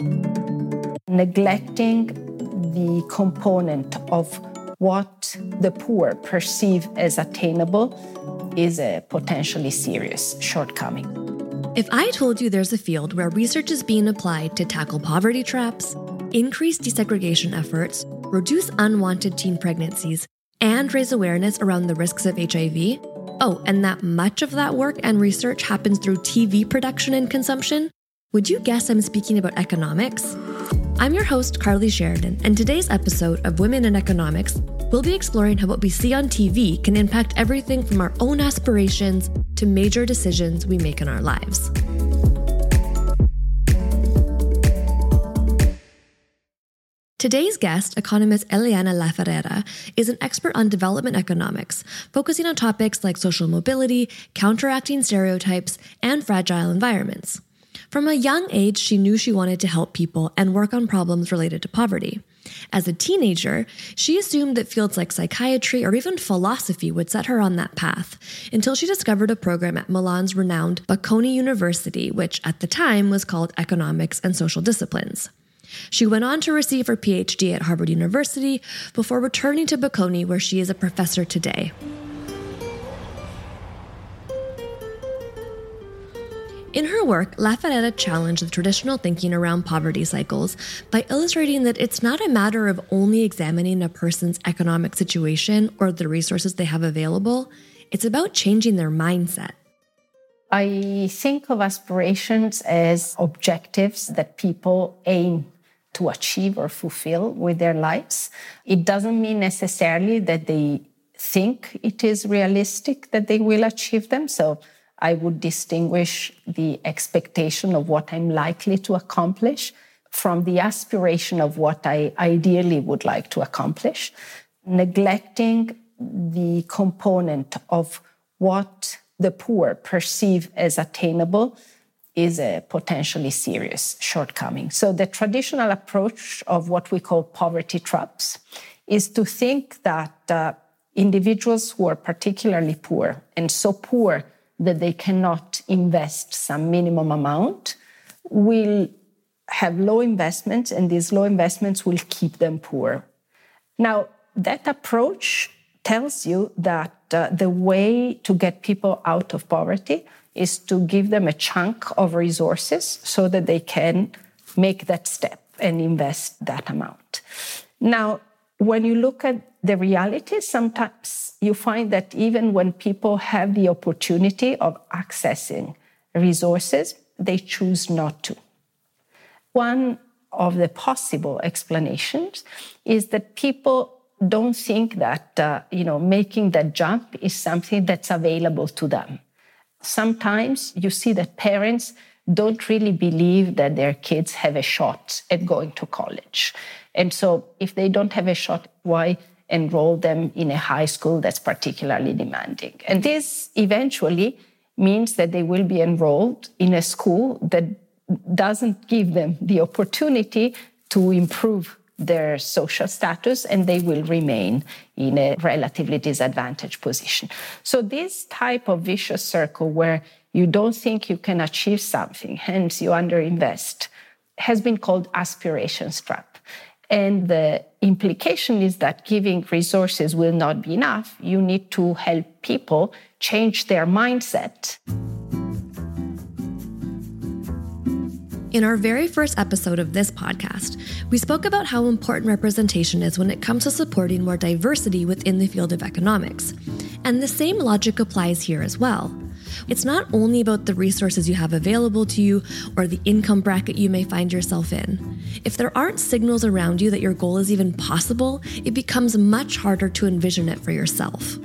Neglecting the component of what the poor perceive as attainable is a potentially serious shortcoming. If I told you there's a field where research is being applied to tackle poverty traps, increase desegregation efforts, reduce unwanted teen pregnancies, and raise awareness around the risks of HIV, oh, and that much of that work and research happens through TV production and consumption, would you guess I'm speaking about economics? I'm your host, Carly Sheridan, and today's episode of Women in Economics, we'll be exploring how what we see on TV can impact everything from our own aspirations to major decisions we make in our lives. Today's guest, economist Eliana La Ferrara, is an expert on development economics, focusing on topics like social mobility, counteracting stereotypes, and fragile environments. From a young age, she knew she wanted to help people and work on problems related to poverty. As a teenager, she assumed that fields like psychiatry or even philosophy would set her on that path, until she discovered a program at Milan's renowned Bocconi University, which at the time was called Economics and Social Disciplines. She went on to receive her PhD at Harvard University before returning to Bocconi, where she is a professor today. In her work, La Ferrara challenged the traditional thinking around poverty cycles by illustrating that it's not a matter of only examining a person's economic situation or the resources they have available, it's about changing their mindset. I think of aspirations as objectives that people aim to achieve or fulfill with their lives. It doesn't mean necessarily that they think it is realistic that they will achieve them. So I would distinguish the expectation of what I'm likely to accomplish from the aspiration of what I ideally would like to accomplish, neglecting the component of what the poor perceive as attainable is a potentially serious shortcoming. So, the traditional approach of what we call poverty traps is to think that uh, individuals who are particularly poor and so poor that they cannot invest some minimum amount will have low investments, and these low investments will keep them poor. Now, that approach tells you that uh, the way to get people out of poverty is to give them a chunk of resources so that they can make that step and invest that amount. Now, when you look at the reality, sometimes you find that even when people have the opportunity of accessing resources, they choose not to. One of the possible explanations is that people don't think that uh, you know making that jump is something that's available to them. Sometimes you see that parents don't really believe that their kids have a shot at going to college. And so if they don't have a shot, why enroll them in a high school that's particularly demanding? And this eventually means that they will be enrolled in a school that doesn't give them the opportunity to improve their social status and they will remain in a relatively disadvantaged position. So this type of vicious circle where you don't think you can achieve something, hence you underinvest, has been called aspirations trap. And the implication is that giving resources will not be enough. You need to help people change their mindset. In our very first episode of this podcast, we spoke about how important representation is when it comes to supporting more diversity within the field of economics. And the same logic applies here as well. It's not only about the resources you have available to you or the income bracket you may find yourself in. If there aren't signals around you that your goal is even possible, it becomes much harder to envision it for yourself.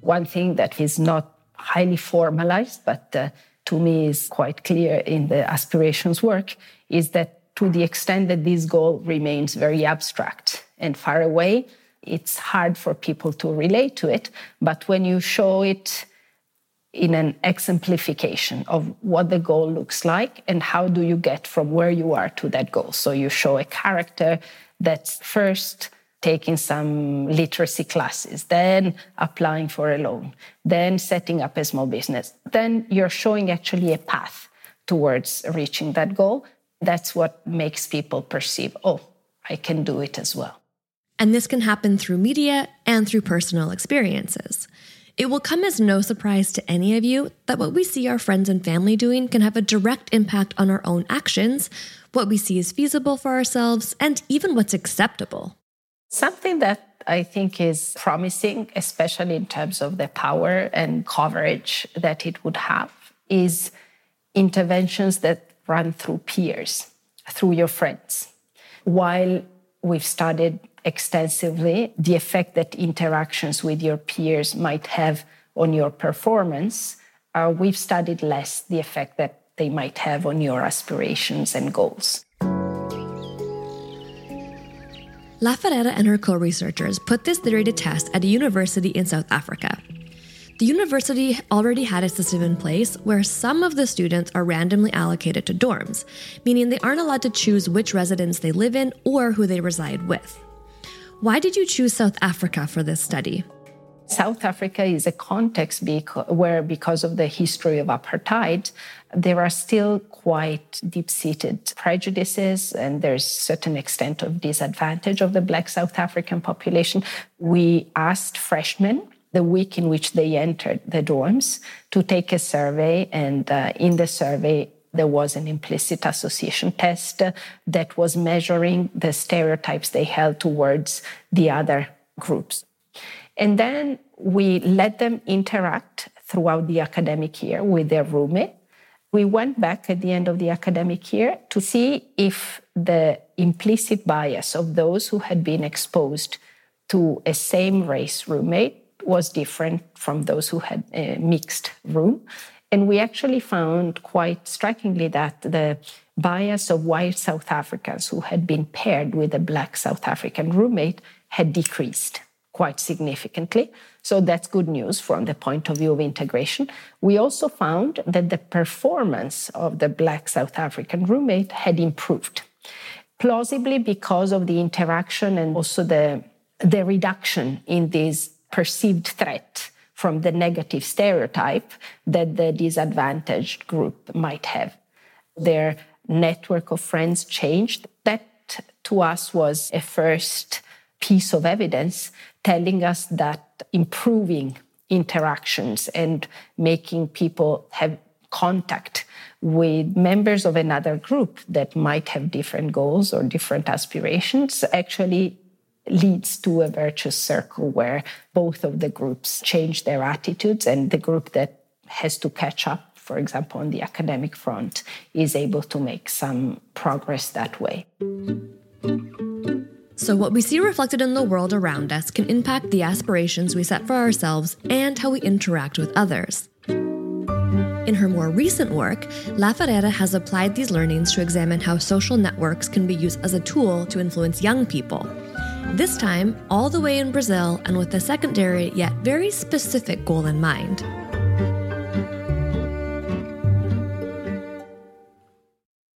One thing that is not highly formalized, but uh, to me is quite clear in the aspirations work, is that to the extent that this goal remains very abstract and far away, it's hard for people to relate to it. But when you show it in an exemplification of what the goal looks like and how do you get from where you are to that goal. So you show a character that's first taking some literacy classes, then applying for a loan, then setting up a small business. Then you're showing actually a path towards reaching that goal, that's what makes people perceive, oh, I can do it as well. And this can happen through media and through personal experiences. It will come as no surprise to any of you that what we see our friends and family doing can have a direct impact on our own actions, what we see is feasible for ourselves, and even what's acceptable. Something that I think is promising, especially in terms of the power and coverage that it would have, is interventions that run through peers, through your friends. While we've studied extensively the effect that interactions with your peers might have on your performance, uh, we've studied less the effect that they might have on your aspirations and goals. La Ferrara and her co researchers put this theory to test at a university in South Africa. The university already had a system in place where some of the students are randomly allocated to dorms, meaning they aren't allowed to choose which residence they live in or who they reside with. Why did you choose South Africa for this study? South Africa is a context where, because of the history of apartheid, there are still quite deep seated prejudices and there's certain extent of disadvantage of the Black South African population. We asked freshmen the week in which they entered the dorms to take a survey, and uh, in the survey, there was an implicit association test that was measuring the stereotypes they held towards the other groups. And then we let them interact throughout the academic year with their roommate. We went back at the end of the academic year to see if the implicit bias of those who had been exposed to a same race roommate was different from those who had a mixed room. And we actually found quite strikingly that the bias of white South Africans who had been paired with a black South African roommate had decreased quite significantly. So that's good news from the point of view of integration. We also found that the performance of the Black South African roommate had improved, plausibly because of the interaction and also the, the reduction in this perceived threat from the negative stereotype that the disadvantaged group might have. Their network of friends changed. That to us was a first piece of evidence telling us that improving interactions and making people have contact with members of another group that might have different goals or different aspirations actually leads to a virtuous circle where both of the groups change their attitudes and the group that has to catch up for example on the academic front is able to make some progress that way so, what we see reflected in the world around us can impact the aspirations we set for ourselves and how we interact with others. In her more recent work, La Ferrara has applied these learnings to examine how social networks can be used as a tool to influence young people. This time, all the way in Brazil and with a secondary yet very specific goal in mind.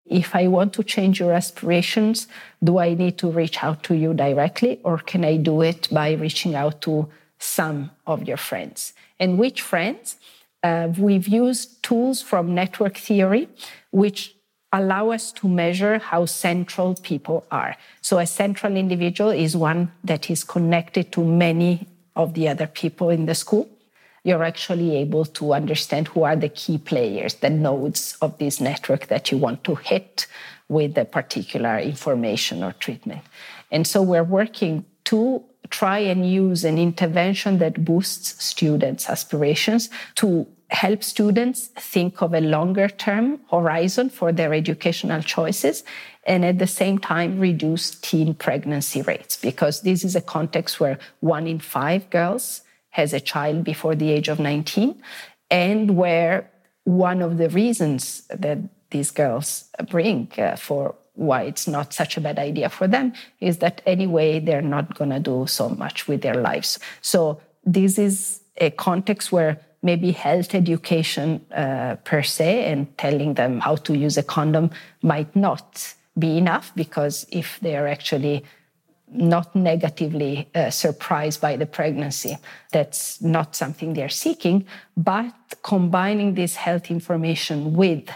If I want to change your aspirations, do I need to reach out to you directly or can I do it by reaching out to some of your friends? And which friends? Uh, we've used tools from network theory, which allow us to measure how central people are. So, a central individual is one that is connected to many of the other people in the school you're actually able to understand who are the key players, the nodes of this network that you want to hit with a particular information or treatment. And so we're working to try and use an intervention that boosts students' aspirations to help students think of a longer term horizon for their educational choices and at the same time reduce teen pregnancy rates because this is a context where one in five girls has a child before the age of 19, and where one of the reasons that these girls bring uh, for why it's not such a bad idea for them is that anyway they're not going to do so much with their lives. So this is a context where maybe health education uh, per se and telling them how to use a condom might not be enough because if they're actually not negatively uh, surprised by the pregnancy. That's not something they're seeking, but combining this health information with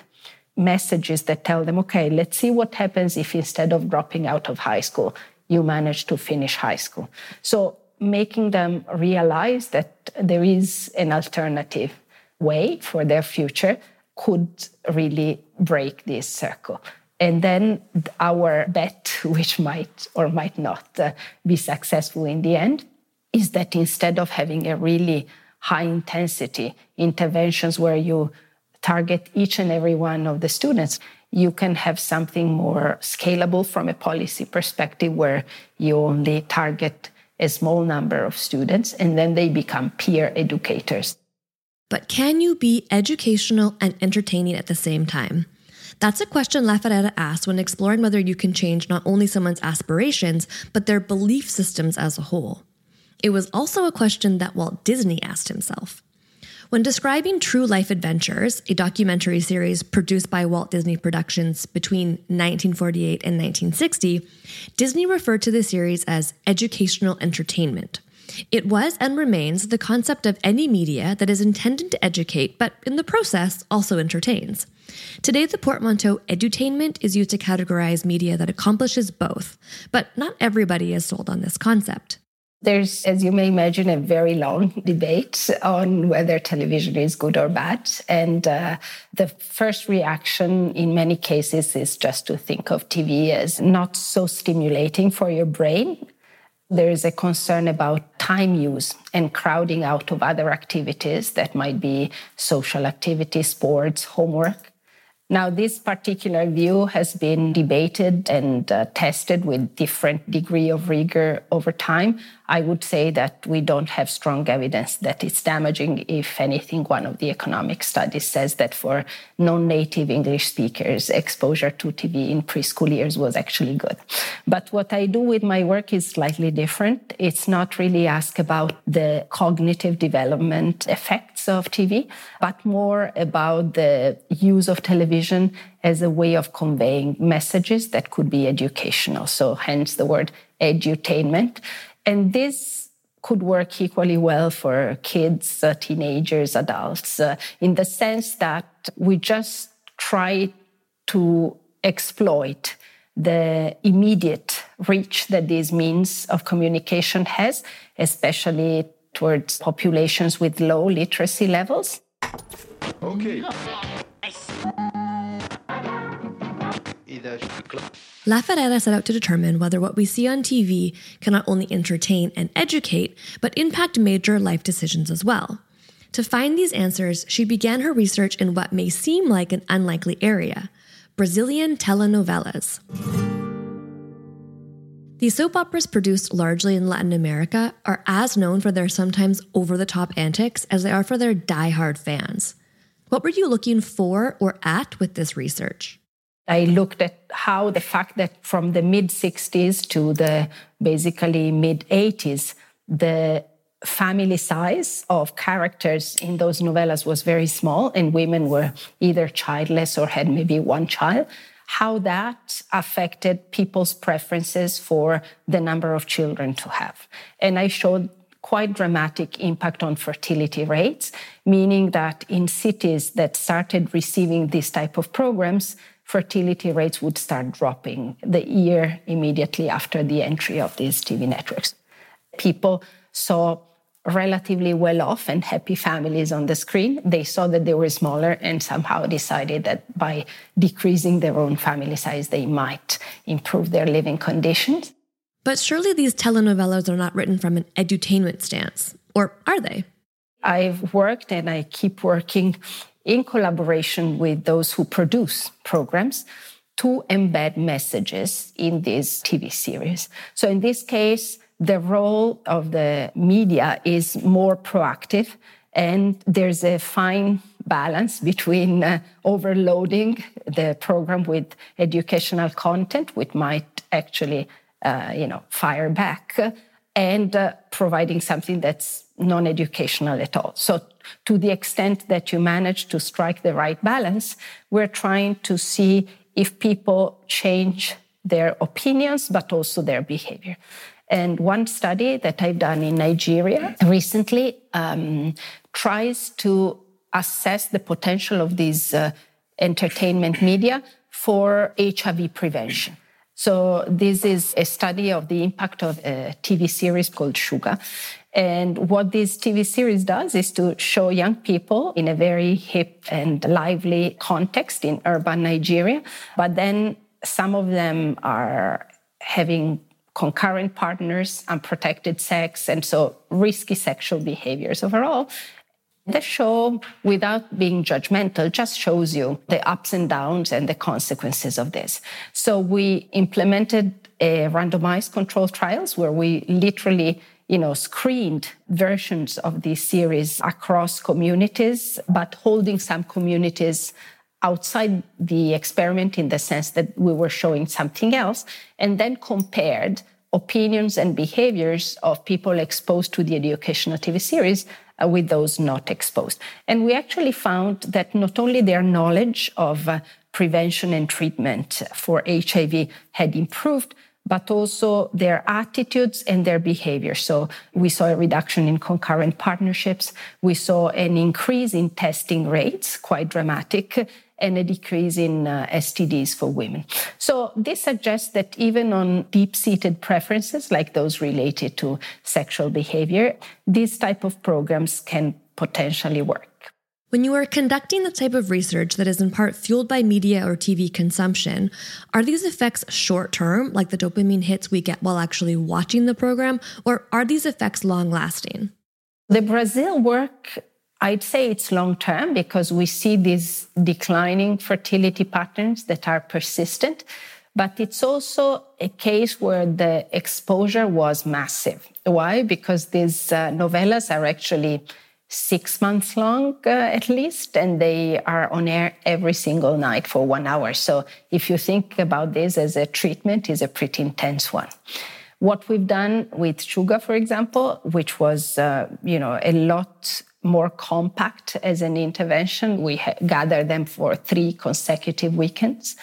messages that tell them, okay, let's see what happens if instead of dropping out of high school, you manage to finish high school. So making them realize that there is an alternative way for their future could really break this circle. And then our bet, which might or might not uh, be successful in the end, is that instead of having a really high intensity interventions where you target each and every one of the students, you can have something more scalable from a policy perspective where you only target a small number of students and then they become peer educators. But can you be educational and entertaining at the same time? That's a question La Ferrara asked when exploring whether you can change not only someone's aspirations, but their belief systems as a whole. It was also a question that Walt Disney asked himself. When describing True Life Adventures, a documentary series produced by Walt Disney Productions between 1948 and 1960, Disney referred to the series as educational entertainment. It was and remains the concept of any media that is intended to educate, but in the process also entertains. Today, the portmanteau edutainment is used to categorize media that accomplishes both, but not everybody is sold on this concept. There's, as you may imagine, a very long debate on whether television is good or bad. And uh, the first reaction in many cases is just to think of TV as not so stimulating for your brain. There is a concern about time use and crowding out of other activities that might be social activities, sports, homework. Now, this particular view has been debated and uh, tested with different degree of rigor over time. I would say that we don't have strong evidence that it's damaging. If anything, one of the economic studies says that for non-native English speakers, exposure to TV in preschool years was actually good. But what I do with my work is slightly different. It's not really ask about the cognitive development effects of TV, but more about the use of television as a way of conveying messages that could be educational. So hence the word edutainment. And this could work equally well for kids, uh, teenagers, adults, uh, in the sense that we just try to exploit the immediate reach that this means of communication has, especially towards populations with low literacy levels. Okay. La Ferrara set out to determine whether what we see on TV can not only entertain and educate, but impact major life decisions as well. To find these answers, she began her research in what may seem like an unlikely area Brazilian telenovelas. These soap operas produced largely in Latin America are as known for their sometimes over the top antics as they are for their die-hard fans. What were you looking for or at with this research? I looked at how the fact that from the mid 60s to the basically mid 80s, the family size of characters in those novellas was very small, and women were either childless or had maybe one child. How that affected people's preferences for the number of children to have. And I showed quite dramatic impact on fertility rates, meaning that in cities that started receiving this type of programs, fertility rates would start dropping the year immediately after the entry of these TV networks. People saw relatively well off and happy families on the screen. They saw that they were smaller and somehow decided that by decreasing their own family size, they might improve their living conditions. But surely these telenovelas are not written from an edutainment stance, or are they? I've worked and I keep working in collaboration with those who produce programs to embed messages in these TV series. So in this case, the role of the media is more proactive and there's a fine balance between uh, overloading the program with educational content, which might actually, uh, you know, fire back, and uh, providing something that's non-educational at all. So to the extent that you manage to strike the right balance, we're trying to see if people change their opinions, but also their behavior. And one study that I've done in Nigeria recently um, tries to assess the potential of these uh, entertainment media for HIV prevention. So this is a study of the impact of a TV series called Shuga. And what this TV series does is to show young people in a very hip and lively context in urban Nigeria. But then some of them are having concurrent partners, unprotected sex, and so risky sexual behaviors overall. The show, without being judgmental, just shows you the ups and downs and the consequences of this. So we implemented a randomized control trials where we literally you know, screened versions of these series across communities, but holding some communities outside the experiment in the sense that we were showing something else, and then compared opinions and behaviors of people exposed to the educational TV series uh, with those not exposed. And we actually found that not only their knowledge of uh, prevention and treatment for HIV had improved, but also their attitudes and their behavior. So we saw a reduction in concurrent partnerships. We saw an increase in testing rates, quite dramatic, and a decrease in uh, STDs for women. So this suggests that even on deep-seated preferences like those related to sexual behavior, these type of programs can potentially work. When you are conducting the type of research that is in part fueled by media or TV consumption, are these effects short term, like the dopamine hits we get while actually watching the program, or are these effects long lasting? The Brazil work, I'd say it's long term because we see these declining fertility patterns that are persistent. But it's also a case where the exposure was massive. Why? Because these uh, novellas are actually six months long uh, at least, and they are on air every single night for one hour. So if you think about this as a treatment, is a pretty intense one. What we've done with Shuga, for example, which was uh, you know a lot more compact as an intervention, we ha- gathered them for three consecutive weekends,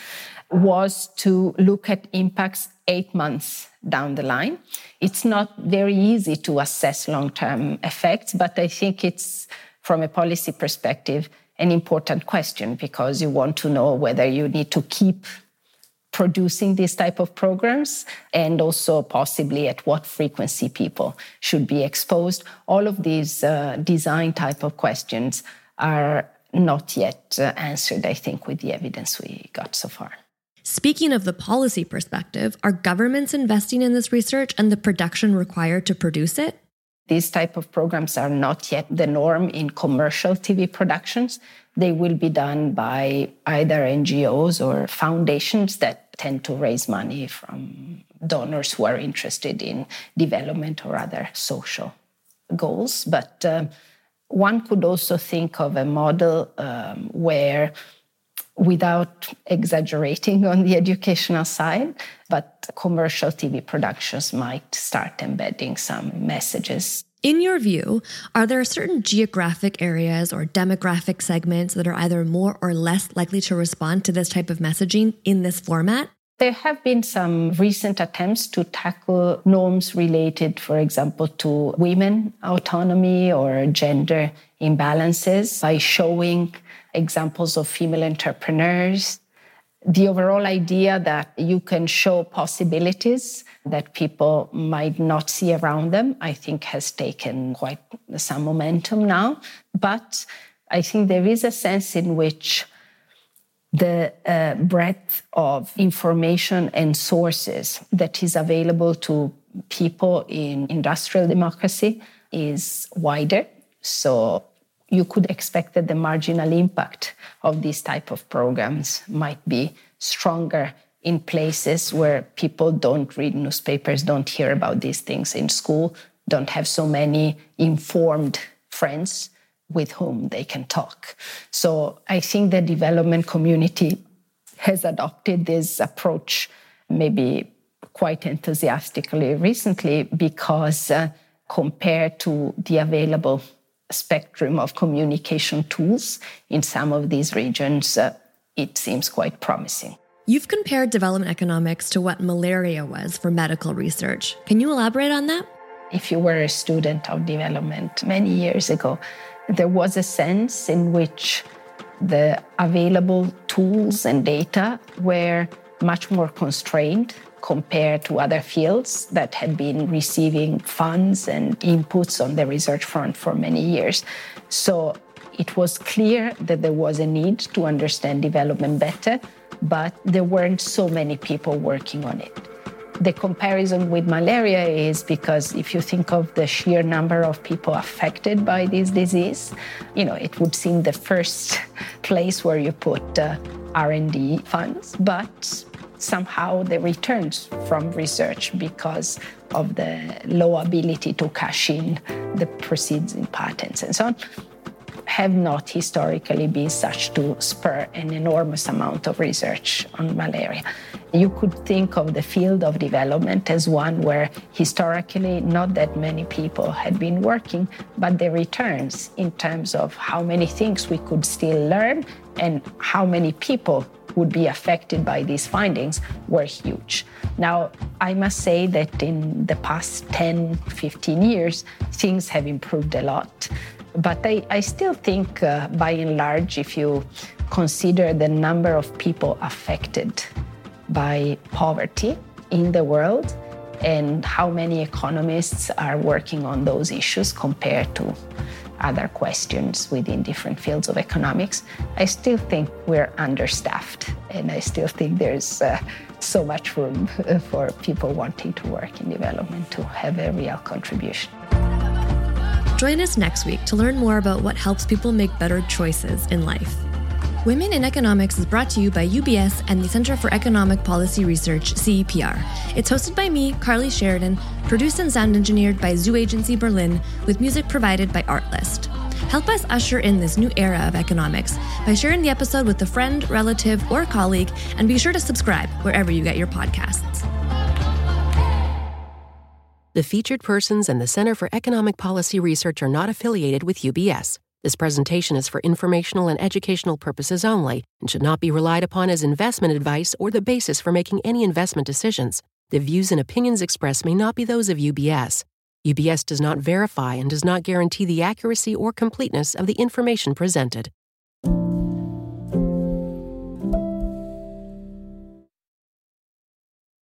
was to look at impacts eight months down the line. It's not very easy to assess long term effects, but I think it's, from a policy perspective, an important question because you want to know whether you need to keep producing these type of programs and also possibly at what frequency people should be exposed all of these uh, design type of questions are not yet uh, answered i think with the evidence we got so far Speaking of the policy perspective, are governments investing in this research and the production required to produce it? These type of programs are not yet the norm in commercial TV productions. They will be done by either NGOs or foundations that tend to raise money from donors who are interested in development or other social goals. But uh, one could also think of a model um, where without exaggerating on the educational side, but commercial TV productions might start embedding some messages. In your view, are there certain geographic areas or demographic segments that are either more or less likely to respond to this type of messaging in this format? There have been some recent attempts to tackle norms related, for example, to women autonomy or gender imbalances by showing examples of female entrepreneurs. The overall idea that you can show possibilities that people might not see around them, I think has taken quite some momentum now. But I think there is a sense in which the uh, breadth of information and sources that is available to people in industrial democracy is wider. So you could expect that the marginal impact of these type of programs might be stronger in places where people don't read newspapers, don't hear about these things in school, don't have so many informed friends with whom they can talk. So I think the development community has adopted this approach maybe quite enthusiastically recently because uh, compared to the available spectrum of communication tools in some of these regions, uh, it seems quite promising. You've compared development economics to what malaria was for medical research. Can you elaborate on that? If you were a student of development many years ago, there was a sense in which the available tools and data were much more constrained compared to other fields that had been receiving funds and inputs on the research front for many years. So it was clear that there was a need to understand development better, but there weren't so many people working on it. The comparison with malaria is because if you think of the sheer number of people affected by this disease, you know, it would seem the first place where you put uh, R&D funds, but somehow the returns from research because of the low ability to cash in the proceeds in patents and so on have not historically been such to spur an enormous amount of research on malaria. You could think of the field of development as one where historically not that many people had been working, but the returns in terms of how many things we could still learn and how many people would be affected by these findings were huge. Now, I must say that in the past 10, 15 years, things have improved a lot. But I, I still think, uh, by and large, if you consider the number of people affected by poverty in the world and how many economists are working on those issues compared to other questions within different fields of economics, I still think we're understaffed. And I still think there's uh, so much room for people wanting to work in development to have a real contribution. Join us next week to learn more about what helps people make better choices in life. Women in Economics is brought to you by UBS and the Center for Economic Policy Research, CEPR. It's hosted by me, Carly Sheridan, produced and sound engineered by Zoo Agency Berlin, with music provided by Artlist. Help us usher in this new era of economics by sharing the episode with a friend, relative, or colleague, and be sure to subscribe wherever you get your podcasts. The featured persons and the Center for Economic Policy Research are not affiliated with UBS. This presentation is for informational and educational purposes only and should not be relied upon as investment advice or the basis for making any investment decisions. The views and opinions expressed may not be those of UBS. UBS does not verify and does not guarantee the accuracy or completeness of the information presented.